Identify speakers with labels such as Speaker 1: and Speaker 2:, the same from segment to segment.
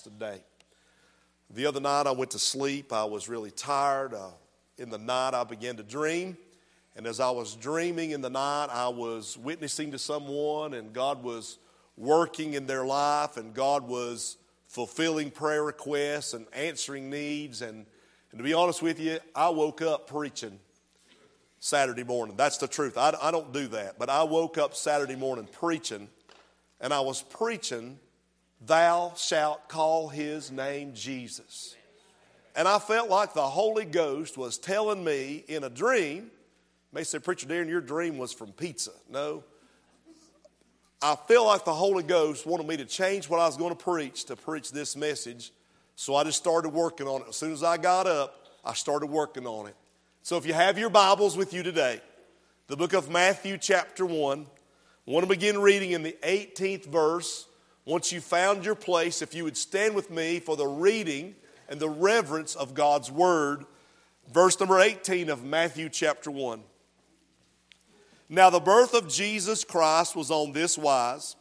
Speaker 1: today. The other night I went to sleep. I was really tired. Uh, in the night I began to dream. And as I was dreaming in the night, I was witnessing to someone, and God was working in their life, and God was fulfilling prayer requests and answering needs. And, and to be honest with you, I woke up preaching Saturday morning. That's the truth. I, I don't do that. But I woke up Saturday morning preaching, and I was preaching Thou shalt call his name Jesus. And I felt like the Holy Ghost was telling me in a dream. You may say, Preacher Darren, your dream was from pizza. No. I feel like the Holy Ghost wanted me to change what I was going to preach to preach this message. So I just started working on it. As soon as I got up, I started working on it. So if you have your Bibles with you today, the book of Matthew, chapter 1, I want to begin reading in the 18th verse once you found your place, if you would stand with me for the reading and the reverence of God's Word, verse number 18 of Matthew chapter 1. Now, the birth of Jesus Christ was on this wise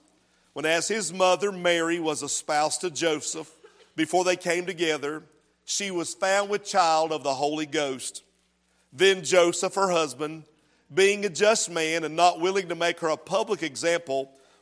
Speaker 1: when, as his mother Mary was espoused to Joseph, before they came together, she was found with child of the Holy Ghost. Then Joseph, her husband, being a just man and not willing to make her a public example,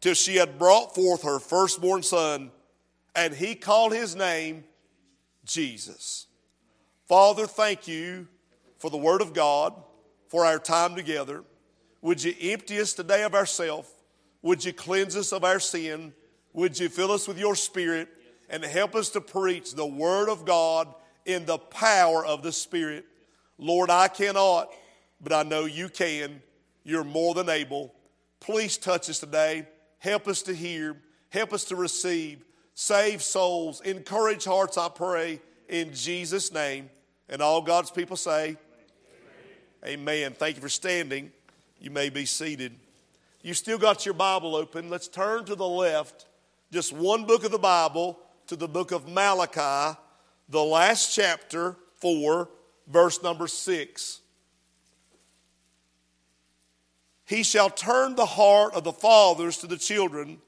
Speaker 1: till she had brought forth her firstborn son, and he called his name Jesus. Father, thank you for the word of God, for our time together. Would you empty us today of ourselves? Would you cleanse us of our sin? Would you fill us with your spirit and help us to preach the word of God in the power of the spirit? Lord, I cannot, but I know you can. You're more than able. Please touch us today. Help us to hear. Help us to receive. Save souls. Encourage hearts, I pray, in Jesus' name. And all God's people say, Amen. Amen. Thank you for standing. You may be seated. You still got your Bible open. Let's turn to the left, just one book of the Bible, to the book of Malachi, the last chapter, 4, verse number 6. He shall turn the heart of the fathers to the children,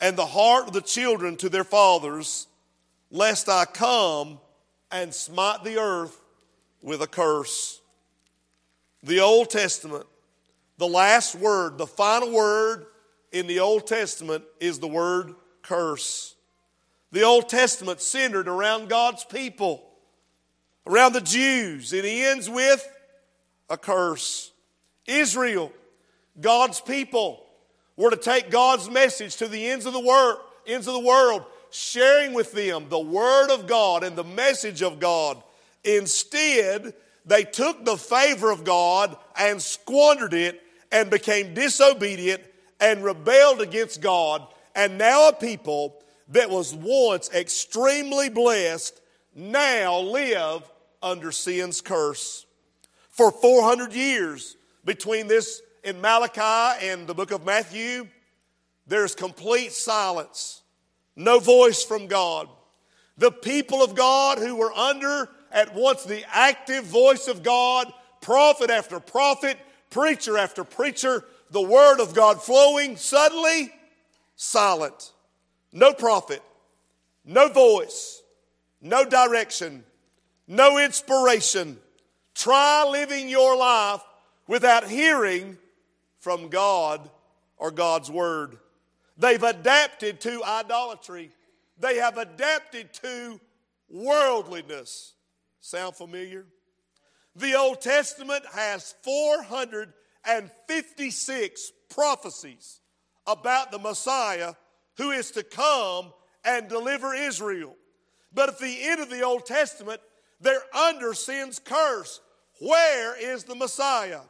Speaker 1: and the heart of the children to their fathers, lest I come and smite the earth with a curse. The Old Testament, the last word, the final word in the Old Testament is the word curse. The Old Testament centered around God's people, around the Jews. It ends with a curse. Israel God's people were to take God's message to the ends of the world, ends of the world, sharing with them the word of God and the message of God. Instead, they took the favor of God and squandered it and became disobedient and rebelled against God. And now a people that was once extremely blessed now live under sin's curse. For 400 years between this in Malachi and the book of Matthew, there's complete silence, no voice from God. The people of God who were under at once the active voice of God, prophet after prophet, preacher after preacher, the word of God flowing, suddenly silent. No prophet, no voice, no direction, no inspiration. Try living your life without hearing from God or God's Word. They've adapted to idolatry. They have adapted to worldliness. Sound familiar? The Old Testament has 456 prophecies about the Messiah who is to come and deliver Israel. But at the end of the Old Testament, they're under sin's curse. Where is the Messiah?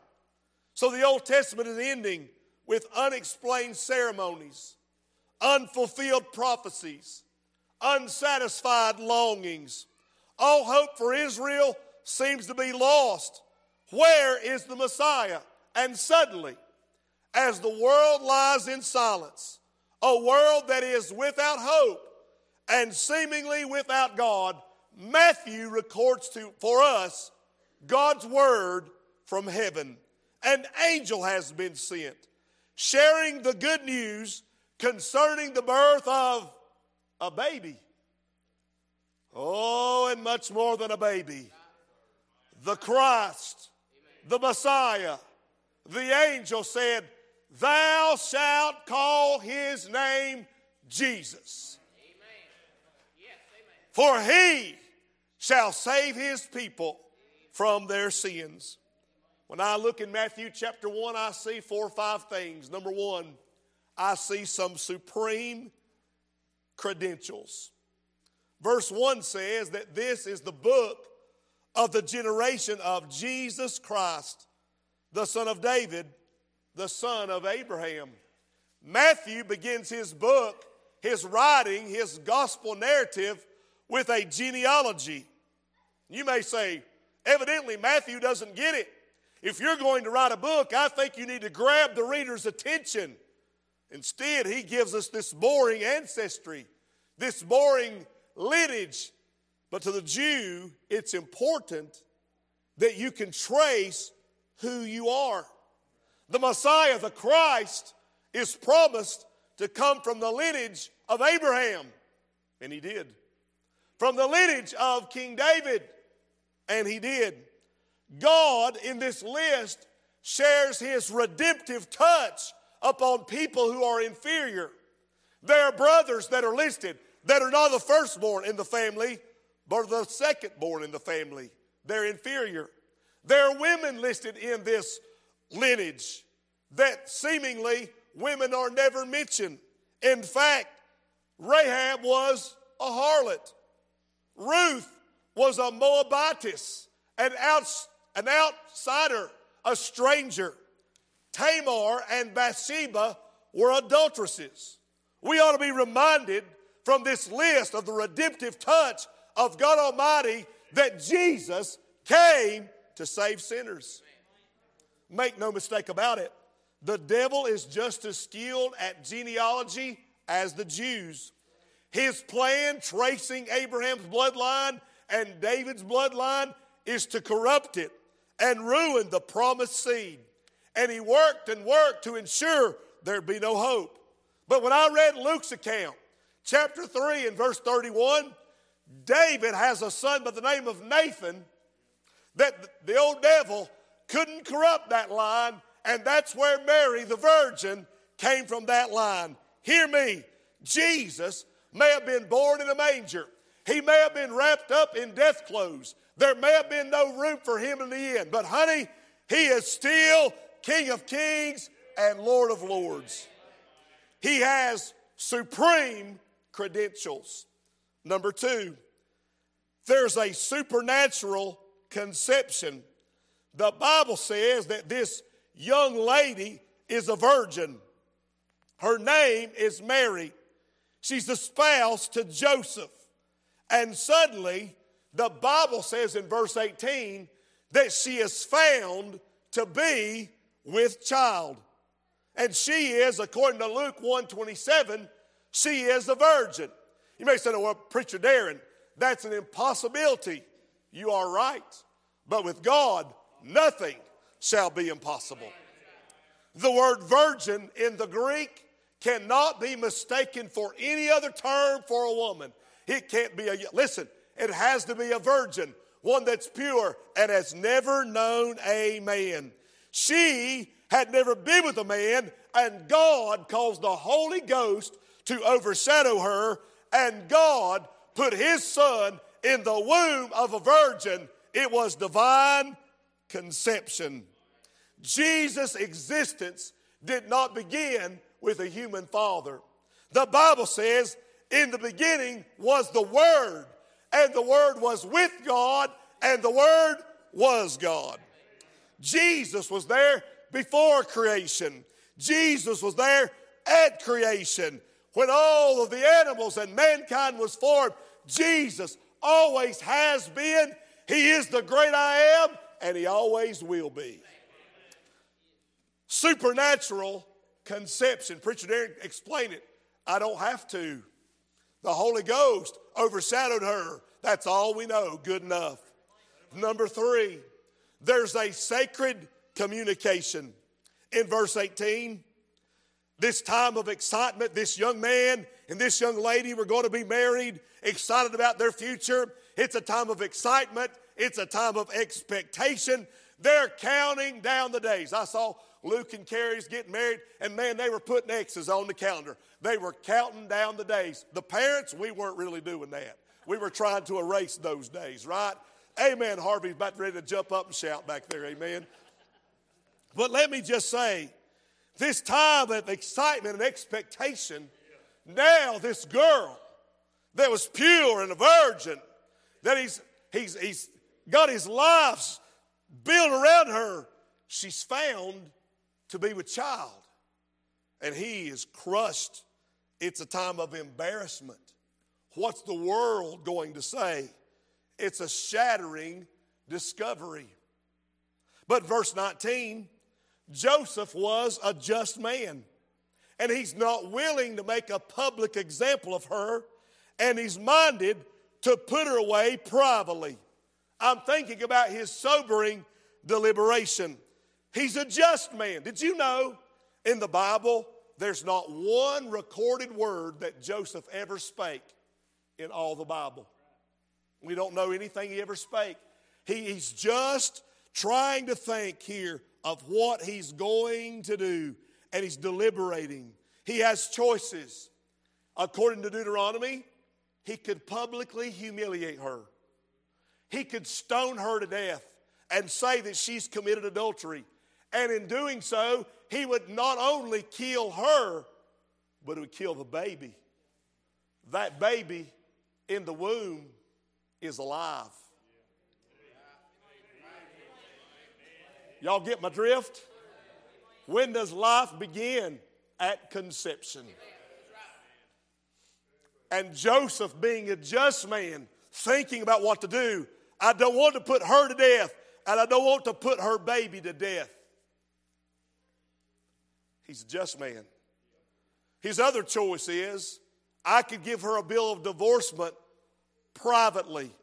Speaker 1: So the Old Testament is ending with unexplained ceremonies, unfulfilled prophecies, unsatisfied longings. All hope for Israel seems to be lost. Where is the Messiah? And suddenly, as the world lies in silence, a world that is without hope and seemingly without God, Matthew records to, for us God's word from heaven. An angel has been sent, sharing the good news concerning the birth of a baby. Oh, and much more than a baby. The Christ, the Messiah. The angel said, Thou shalt call his name Jesus. For he shall save his people from their sins. When I look in Matthew chapter 1, I see four or five things. Number one, I see some supreme credentials. Verse 1 says that this is the book of the generation of Jesus Christ, the son of David, the son of Abraham. Matthew begins his book, his writing, his gospel narrative with a genealogy. You may say, evidently, Matthew doesn't get it. If you're going to write a book, I think you need to grab the reader's attention. Instead, he gives us this boring ancestry, this boring lineage. But to the Jew, it's important that you can trace who you are. The Messiah, the Christ, is promised to come from the lineage of Abraham, and he did. From the lineage of King David, and he did. God in this list shares his redemptive touch upon people who are inferior. There are brothers that are listed that are not the firstborn in the family, but the secondborn in the family. They're inferior. There are women listed in this lineage that seemingly women are never mentioned. In fact, Rahab was a harlot. Ruth was a Moabitess, an outsider an outsider, a stranger. Tamar and Bathsheba were adulteresses. We ought to be reminded from this list of the redemptive touch of God Almighty that Jesus came to save sinners. Make no mistake about it. The devil is just as skilled at genealogy as the Jews. His plan, tracing Abraham's bloodline and David's bloodline, is to corrupt it and ruined the promised seed. And he worked and worked to ensure there'd be no hope. But when I read Luke's account, chapter 3 and verse 31, David has a son by the name of Nathan that the old devil couldn't corrupt that line, and that's where Mary, the virgin, came from that line. Hear me, Jesus may have been born in a manger. He may have been wrapped up in death clothes. There may have been no room for him in the end, but honey, he is still King of Kings and Lord of Lords. He has supreme credentials. Number two, there's a supernatural conception. The Bible says that this young lady is a virgin. Her name is Mary. She's the spouse to Joseph. And suddenly, the Bible says in verse 18 that she is found to be with child. And she is, according to Luke 127, she is a virgin. You may say, well, Preacher Darren, that's an impossibility. You are right. But with God, nothing shall be impossible. The word virgin in the Greek cannot be mistaken for any other term for a woman. It can't be a, listen, it has to be a virgin, one that's pure and has never known a man. She had never been with a man, and God caused the Holy Ghost to overshadow her, and God put his son in the womb of a virgin. It was divine conception. Jesus' existence did not begin with a human father. The Bible says, in the beginning was the Word, and the Word was with God, and the Word was God. Jesus was there before creation. Jesus was there at creation. When all of the animals and mankind was formed, Jesus always has been. He is the great I am, and He always will be. Supernatural conception. Preacher Darren, explain it. I don't have to. The Holy Ghost overshadowed her. That's all we know. Good enough. Number three, there's a sacred communication. In verse 18, this time of excitement, this young man and this young lady were going to be married, excited about their future. It's a time of excitement, it's a time of expectation. They're counting down the days. I saw Luke and Carrie's getting married, and man, they were putting X's on the calendar. They were counting down the days. The parents, we weren't really doing that. We were trying to erase those days, right? Amen. Harvey's about ready to jump up and shout back there, amen. But let me just say, this time of excitement and expectation, now this girl that was pure and a virgin, that he's, he's, he's got his life built around her, she's found to be with child. And he is crushed. It's a time of embarrassment. What's the world going to say? It's a shattering discovery. But verse 19 Joseph was a just man, and he's not willing to make a public example of her, and he's minded to put her away privately. I'm thinking about his sobering deliberation. He's a just man. Did you know in the Bible there's not one recorded word that Joseph ever spake in all the Bible? We don't know anything he ever spake. He, he's just trying to think here of what he's going to do, and he's deliberating. He has choices. According to Deuteronomy, he could publicly humiliate her, he could stone her to death and say that she's committed adultery. And in doing so, he would not only kill her, but he would kill the baby. That baby in the womb is alive. Y'all get my drift? When does life begin? At conception. And Joseph, being a just man, thinking about what to do, I don't want to put her to death, and I don't want to put her baby to death. He's a just man. His other choice is I could give her a bill of divorcement privately,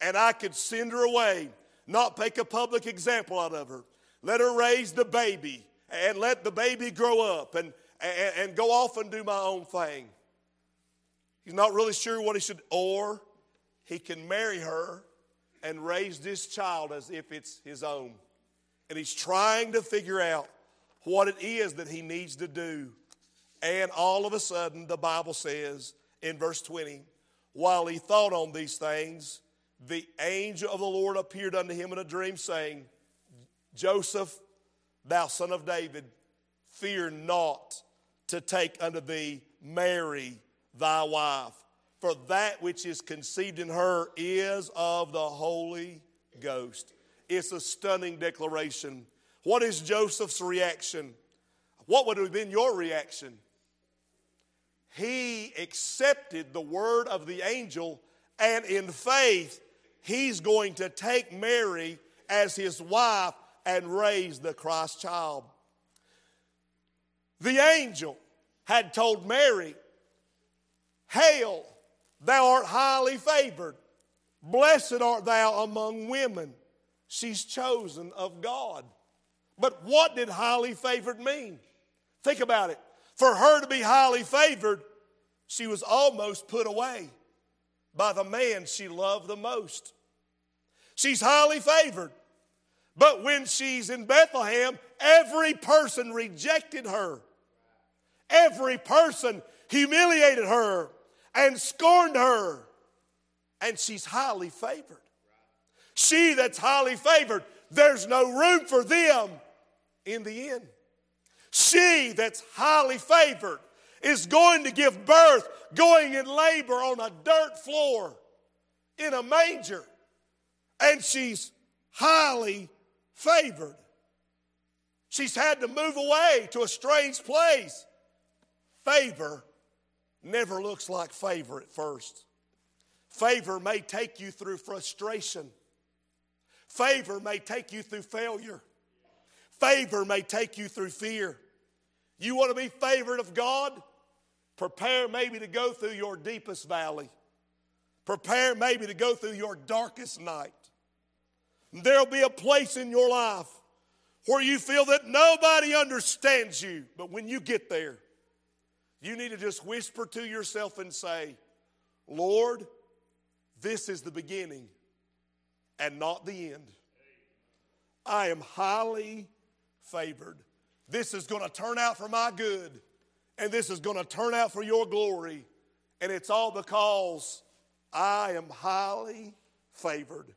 Speaker 1: and I could send her away, not make a public example out of her. Let her raise the baby and let the baby grow up and, and, and go off and do my own thing. He's not really sure what he should, or he can marry her and raise this child as if it's his own. And he's trying to figure out what it is that he needs to do. And all of a sudden, the Bible says in verse 20, while he thought on these things, the angel of the Lord appeared unto him in a dream, saying, Joseph, thou son of David, fear not to take unto thee Mary thy wife, for that which is conceived in her is of the Holy Ghost. It's a stunning declaration. What is Joseph's reaction? What would have been your reaction? He accepted the word of the angel, and in faith, he's going to take Mary as his wife and raise the Christ child. The angel had told Mary, Hail, thou art highly favored. Blessed art thou among women. She's chosen of God. But what did highly favored mean? Think about it. For her to be highly favored, she was almost put away by the man she loved the most. She's highly favored. But when she's in Bethlehem, every person rejected her. Every person humiliated her and scorned her. And she's highly favored. She that's highly favored, there's no room for them in the end. She that's highly favored is going to give birth, going in labor on a dirt floor in a manger. And she's highly favored. She's had to move away to a strange place. Favor never looks like favor at first. Favor may take you through frustration. Favor may take you through failure. Favor may take you through fear. You want to be favored of God? Prepare maybe to go through your deepest valley. Prepare maybe to go through your darkest night. There'll be a place in your life where you feel that nobody understands you. But when you get there, you need to just whisper to yourself and say, Lord, this is the beginning and not the end. I am highly favored. This is going to turn out for my good, and this is going to turn out for your glory. And it's all because I am highly favored.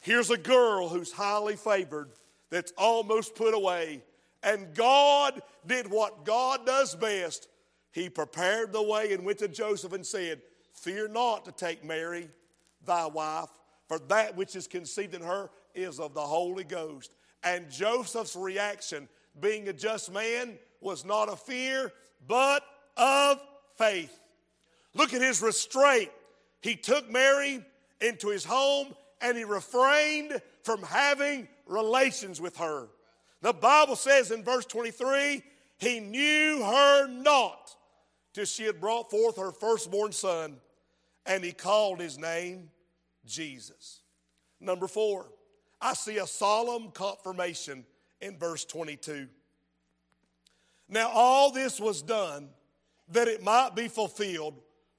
Speaker 1: Here's a girl who's highly favored that's almost put away. And God did what God does best. He prepared the way and went to Joseph and said, Fear not to take Mary, thy wife, for that which is conceived in her is of the Holy Ghost. And Joseph's reaction, being a just man, was not of fear, but of faith. Look at his restraint. He took Mary into his home and he refrained from having relations with her. The Bible says in verse 23 he knew her not till she had brought forth her firstborn son, and he called his name Jesus. Number four, I see a solemn confirmation in verse 22. Now, all this was done that it might be fulfilled,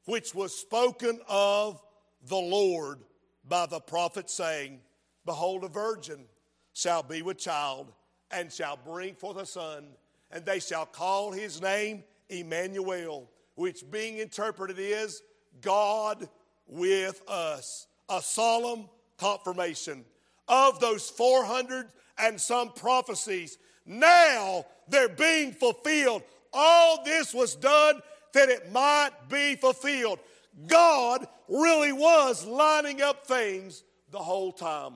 Speaker 1: which was spoken of the Lord by the prophet, saying, Behold, a virgin shall be with child, and shall bring forth a son, and they shall call his name Emmanuel, which being interpreted is God with us. A solemn confirmation of those 400 and some prophecies. Now they're being fulfilled. All this was done that it might be fulfilled. God really was lining up things the whole time.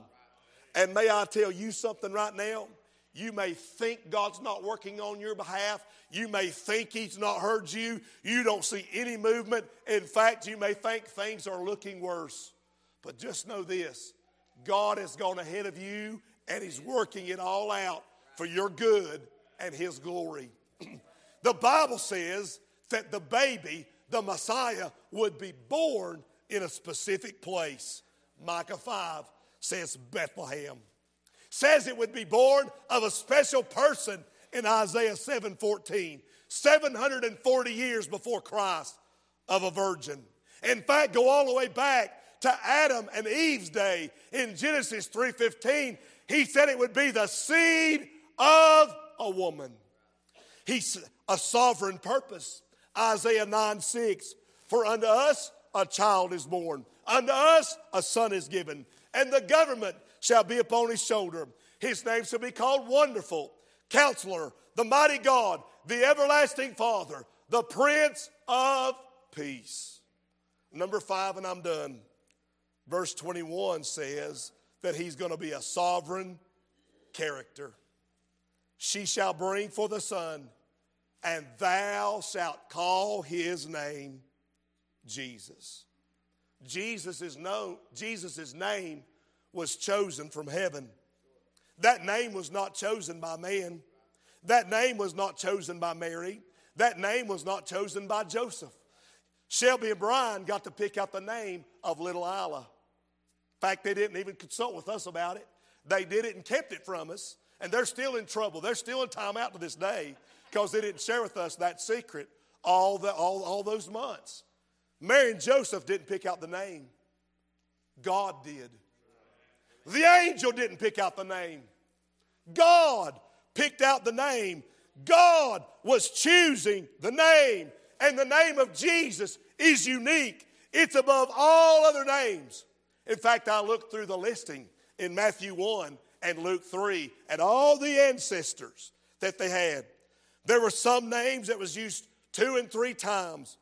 Speaker 1: And may I tell you something right now? You may think God's not working on your behalf. You may think He's not heard you. You don't see any movement. In fact, you may think things are looking worse. But just know this God has gone ahead of you and He's working it all out for your good and His glory. the Bible says that the baby, the Messiah, would be born in a specific place. Micah 5 says Bethlehem. Says it would be born of a special person in Isaiah 7:14. 740 years before Christ of a virgin. In fact, go all the way back to Adam and Eve's day in Genesis 3:15. He said it would be the seed of a woman. He's a sovereign purpose. Isaiah 9 6. For unto us a child is born, unto us a son is given, and the government shall be upon his shoulder. His name shall be called Wonderful, Counselor, the Mighty God, the Everlasting Father, the Prince of Peace. Number five, and I'm done. Verse 21 says that he's going to be a sovereign character. She shall bring for the Son, and thou shalt call his name Jesus. Jesus is known, Jesus' name was chosen from heaven. That name was not chosen by man. That name was not chosen by Mary. That name was not chosen by Joseph. Shelby and Brian got to pick out the name of little Isla. Fact, they didn't even consult with us about it. They did it and kept it from us. And they're still in trouble. They're still in timeout to this day because they didn't share with us that secret all, the, all, all those months. Mary and Joseph didn't pick out the name, God did. The angel didn't pick out the name, God picked out the name. God was choosing the name, and the name of Jesus is unique. It's above all other names. In fact, I looked through the listing in Matthew 1, and Luke 3 and all the ancestors that they had. There were some names that was used two and three times,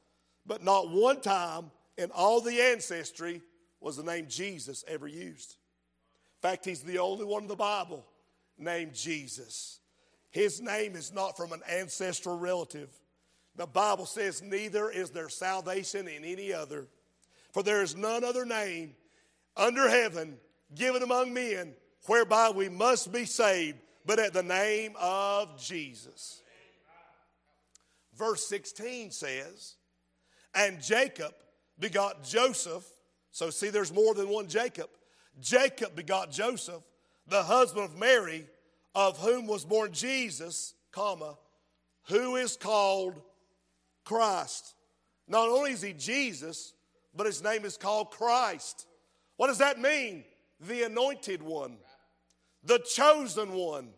Speaker 1: but not one time in all the ancestry was the name Jesus ever used. In fact, he's the only one in the Bible named Jesus. His name is not from an ancestral relative. The Bible says, Neither is there salvation in any other. For there is none other name under heaven given among men whereby we must be saved, but at the name of Jesus. Verse 16 says, And Jacob begot Joseph. So, see, there's more than one Jacob. Jacob begot Joseph, the husband of Mary, of whom was born Jesus, comma, who is called Christ. Not only is he Jesus, but his name is called Christ. What does that mean? The anointed one, the chosen one,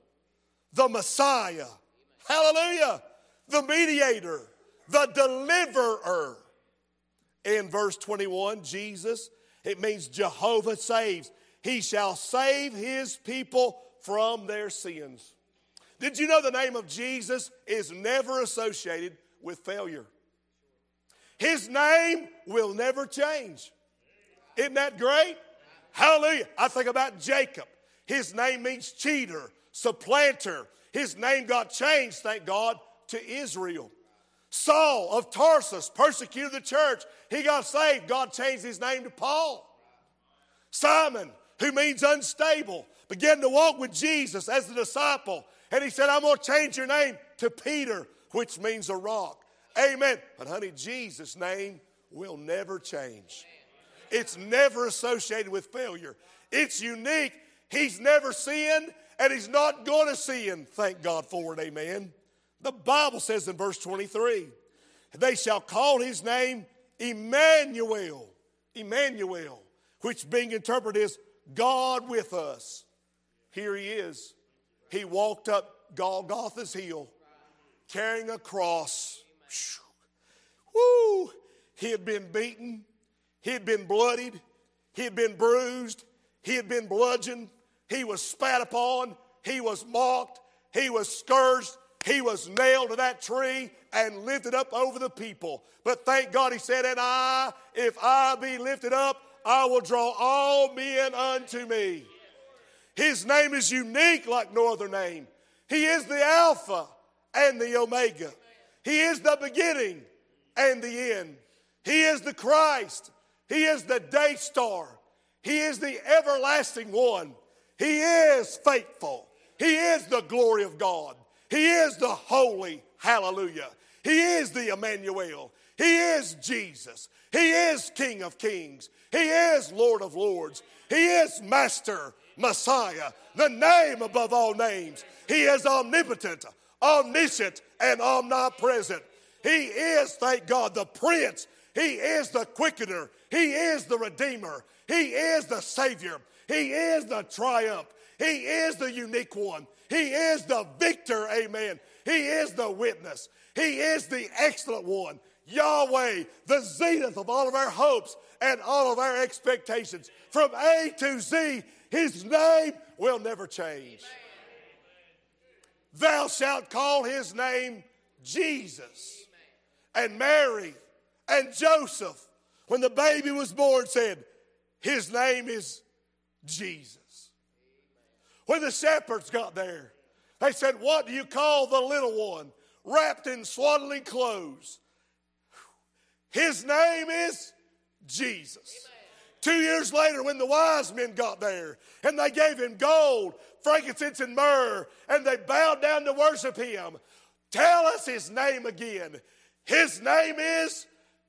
Speaker 1: the Messiah. Hallelujah. The mediator, the deliverer. In verse 21, Jesus, it means Jehovah saves. He shall save his people from their sins. Did you know the name of Jesus is never associated with failure? His name will never change. Isn't that great? Hallelujah. I think about Jacob. His name means cheater, supplanter. His name got changed, thank God, to Israel. Saul of Tarsus persecuted the church. He got saved. God changed his name to Paul. Simon, who means unstable, began to walk with Jesus as a disciple. And he said, I'm going to change your name to Peter, which means a rock. Amen. But, honey, Jesus' name will never change. It's never associated with failure. It's unique. He's never sinned and he's not going to sin. Thank God for it. Amen. The Bible says in verse 23 they shall call his name Emmanuel. Emmanuel, which being interpreted is God with us. Here he is. He walked up Golgotha's hill carrying a cross. Woo! He had been beaten, he had been bloodied, he had been bruised, he had been bludgeoned, he was spat upon, he was mocked, he was scourged, he was nailed to that tree and lifted up over the people. But thank God he said, And I, if I be lifted up, I will draw all men unto me. His name is unique like no other name. He is the Alpha and the Omega. He is the beginning and the end. He is the Christ. He is the day star. He is the everlasting one. He is faithful. He is the glory of God. He is the holy. Hallelujah. He is the Emmanuel. He is Jesus. He is King of kings. He is Lord of lords. He is Master, Messiah, the name above all names. He is omnipotent, omniscient, and omnipresent. He is, thank God, the Prince. He is the quickener. He is the Redeemer. He is the Savior. He is the triumph. He is the unique one. He is the victor, amen. He is the witness. He is the excellent one. Yahweh, the zenith of all of our hopes and all of our expectations. From A to Z, his name will never change. Thou shalt call his name Jesus. And Mary and Joseph, when the baby was born, said, His name is Jesus. When the shepherds got there, they said, What do you call the little one wrapped in swaddling clothes? His name is Jesus. Two years later, when the wise men got there and they gave him gold, frankincense, and myrrh, and they bowed down to worship him, tell us his name again. His name is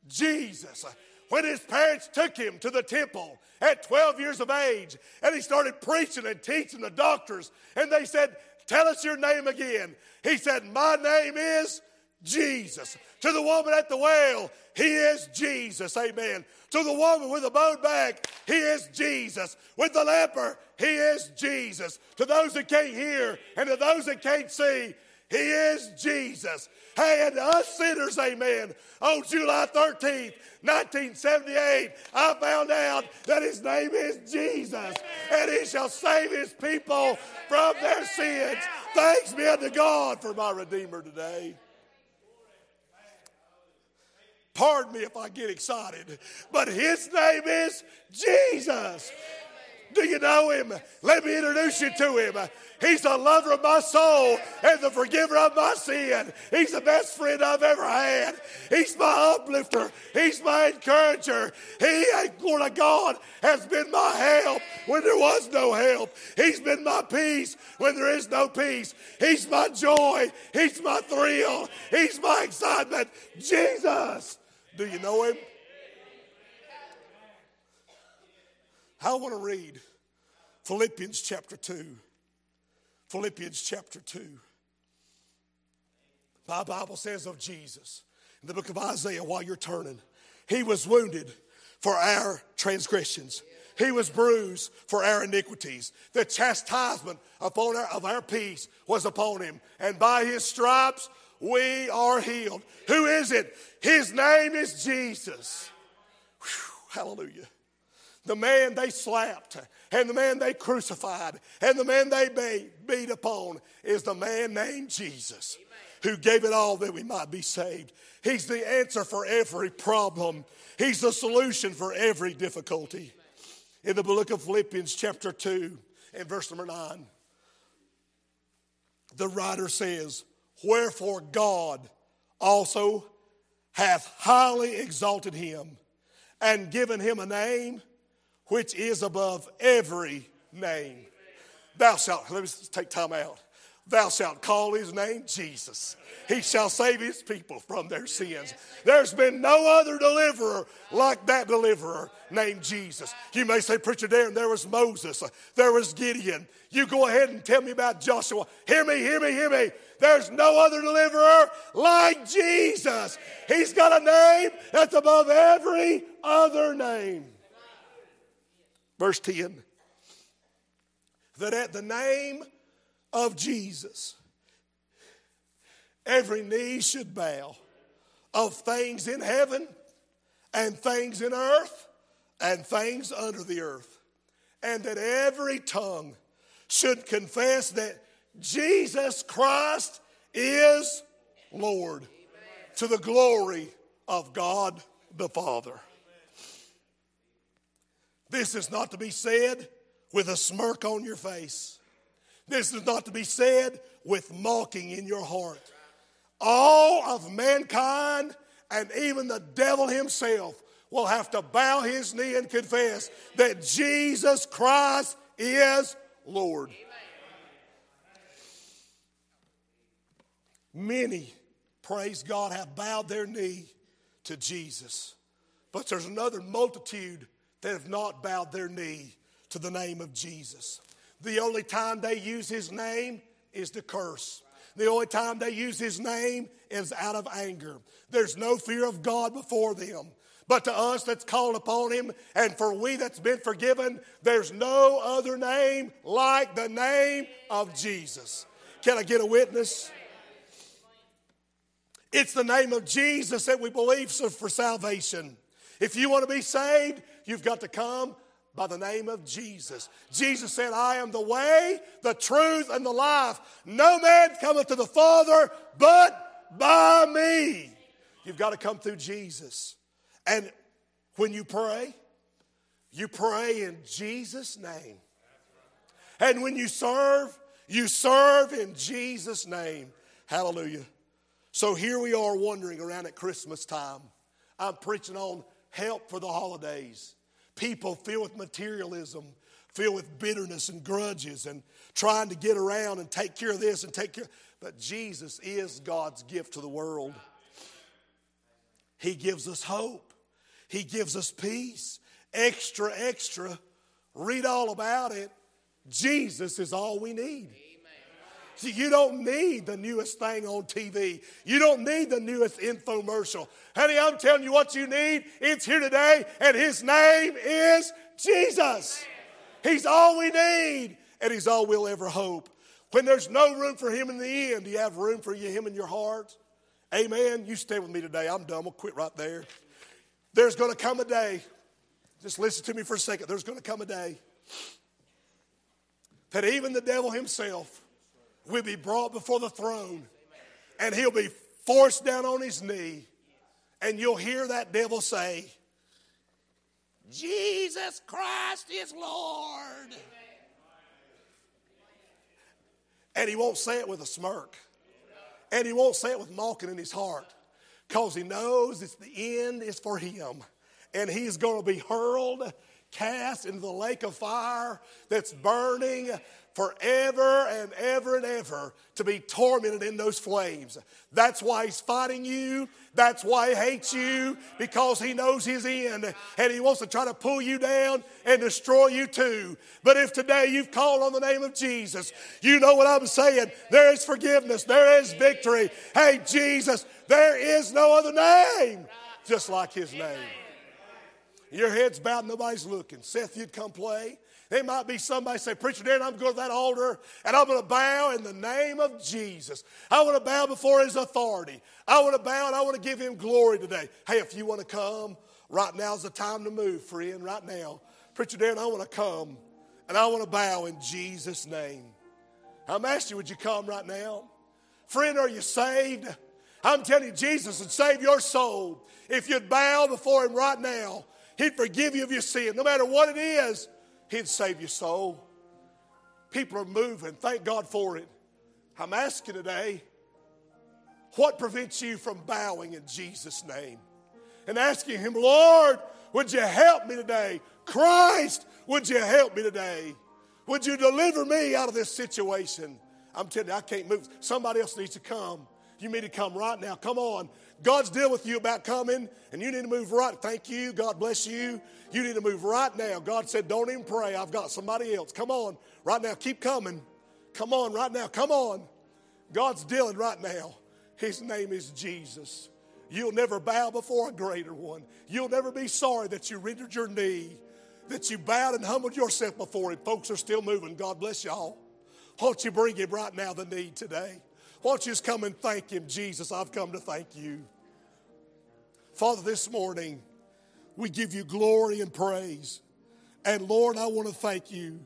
Speaker 1: Jesus. When his parents took him to the temple at 12 years of age, and he started preaching and teaching the doctors, and they said, Tell us your name again. He said, My name is Jesus. To the woman at the well, he is Jesus. Amen. To the woman with the bone back, he is Jesus. With the leper, he is Jesus. To those that can't hear and to those that can't see, He is Jesus. Hey, and us sinners, amen. On July 13th, 1978, I found out that his name is Jesus, and he shall save his people from their sins. Thanks be unto God for my Redeemer today. Pardon me if I get excited, but his name is Jesus. Do you know him? Let me introduce you to him. He's the lover of my soul and the forgiver of my sin. He's the best friend I've ever had. He's my uplifter. He's my encourager. He, Lord of God, has been my help when there was no help. He's been my peace when there is no peace. He's my joy. He's my thrill. He's my excitement. Jesus. Do you know him? I want to read Philippians chapter 2. Philippians chapter 2. My Bible says of Jesus in the book of Isaiah while you're turning, He was wounded for our transgressions. He was bruised for our iniquities. The chastisement upon our, of our peace was upon him. And by his stripes we are healed. Who is it? His name is Jesus. Whew, hallelujah. The man they slapped and the man they crucified and the man they beat upon is the man named Jesus who gave it all that we might be saved. He's the answer for every problem, He's the solution for every difficulty. In the book of Philippians, chapter 2, and verse number 9, the writer says, Wherefore God also hath highly exalted him and given him a name which is above every name. Thou shalt, let me take time out. Thou shalt call his name Jesus. He shall save his people from their sins. There's been no other deliverer like that deliverer named Jesus. You may say, Preacher Darren, there was Moses, there was Gideon. You go ahead and tell me about Joshua. Hear me, hear me, hear me. There's no other deliverer like Jesus. He's got a name that's above every other name. Verse 10 that at the name of Jesus, every knee should bow of things in heaven and things in earth and things under the earth, and that every tongue should confess that Jesus Christ is Lord Amen. to the glory of God the Father. This is not to be said with a smirk on your face. This is not to be said with mocking in your heart. All of mankind and even the devil himself will have to bow his knee and confess that Jesus Christ is Lord. Many, praise God, have bowed their knee to Jesus. But there's another multitude that have not bowed their knee to the name of Jesus. The only time they use his name is to curse. The only time they use his name is out of anger. There's no fear of God before them. But to us that's called upon him, and for we that's been forgiven, there's no other name like the name of Jesus. Can I get a witness? It's the name of Jesus that we believe for salvation. If you want to be saved, you've got to come by the name of Jesus. Jesus said, I am the way, the truth, and the life. No man cometh to the Father but by me. You've got to come through Jesus. And when you pray, you pray in Jesus' name. And when you serve, you serve in Jesus' name. Hallelujah. So here we are wandering around at Christmas time. I'm preaching on help for the holidays. People filled with materialism, filled with bitterness and grudges and trying to get around and take care of this and take care. But Jesus is God's gift to the world. He gives us hope. He gives us peace. Extra, extra. Read all about it. Jesus is all we need. See, you don't need the newest thing on TV. You don't need the newest infomercial. Honey, I'm telling you what you need. It's here today, and His name is Jesus. He's all we need, and He's all we'll ever hope.
Speaker 2: When there's no room for him in the end, do you have room for him in your heart? Amen. You stay with me today. I'm done. We'll quit right there. There's going to come a day. Just listen to me for a second. There's going to come a day that even the devil himself will be brought before the throne and he'll be forced down on his knee. And you'll hear that devil say, Jesus Christ is Lord. And he won't say it with a smirk. And he won't say it with mocking in his heart. Because he knows it's the end is for him. And he's going to be hurled, cast into the lake of fire that's burning forever and ever and ever to be tormented in those flames. That's why he's fighting you. That's why he hates you because he knows his end and he wants to try to pull you down and destroy you too. But if today you've called on the name of Jesus, you know what I'm saying. There is forgiveness, there is victory. Hey, Jesus, there is no other name just like his name. Your head's bowed, nobody's looking. Seth, you'd come play. There might be somebody say, Preacher Darren, I'm going to go to that altar and I'm going to bow in the name of Jesus. I want to bow before his authority. I want to bow and I want to give him glory today. Hey, if you want to come, right now's the time to move, friend, right now. Preacher Darren, I want to come and I want to bow in Jesus' name. I'm asking you, would you come right now? Friend, are you saved? I'm telling you, Jesus would save your soul. If you'd bow before him right now, he'd forgive you of your sin. No matter what it is, He'd save your soul. People are moving. Thank God for it. I'm asking today, what prevents you from bowing in Jesus' name and asking Him, Lord, would you help me today? Christ, would you help me today? Would you deliver me out of this situation? I'm telling you, I can't move. Somebody else needs to come. You need to come right now. Come on. God's deal with you about coming, and you need to move right. Thank you. God bless you. You need to move right now. God said, Don't even pray. I've got somebody else. Come on, right now. Keep coming. Come on, right now. Come on. God's dealing right now. His name is Jesus. You'll never bow before a greater one. You'll never be sorry that you rendered your knee, that you bowed and humbled yourself before Him. Folks are still moving. God bless y'all. Won't you bring Him right now the need today? Won't you just come and thank Him, Jesus? I've come to thank you. Father, this morning, we give you glory and praise. And Lord, I want to thank you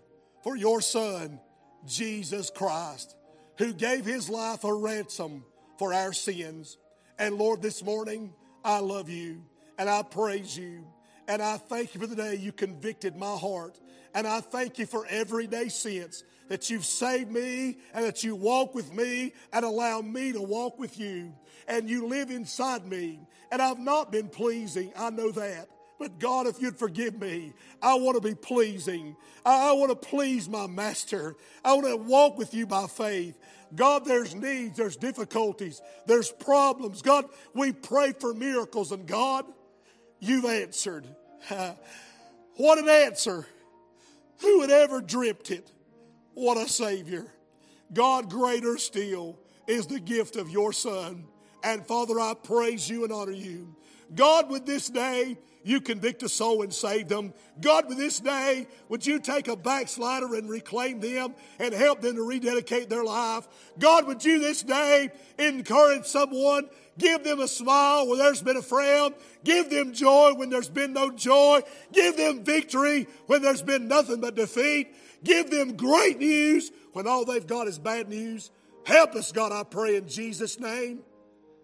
Speaker 2: for your Son, Jesus Christ, who gave his life a ransom for our sins. And Lord, this morning, I love you and I praise you. And I thank you for the day you convicted my heart. And I thank you for every day since that you've saved me and that you walk with me and allow me to walk with you. And you live inside me. And I've not been pleasing, I know that. But God, if you'd forgive me, I want to be pleasing. I, want to please my master. I want to walk with you by faith. God, there's needs, there's difficulties, there's problems. God, we pray for miracles, and God, you've answered. what an answer. Who had ever dreamt it? What a Savior. God, greater still is the gift of your Son. And Father, I praise you and honor you. God, with this day, you convict a soul and save them. God, with this day, would you take a backslider and reclaim them and help them to rededicate their life? God, would you this day encourage someone, give them a smile where there's been a frown, give them joy when there's been no joy, give them victory when there's been nothing but defeat, give them great news when all they've got is bad news. Help us, God, I pray in Jesus' name.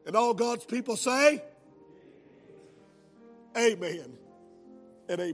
Speaker 2: And all God's people say, Amen and amen.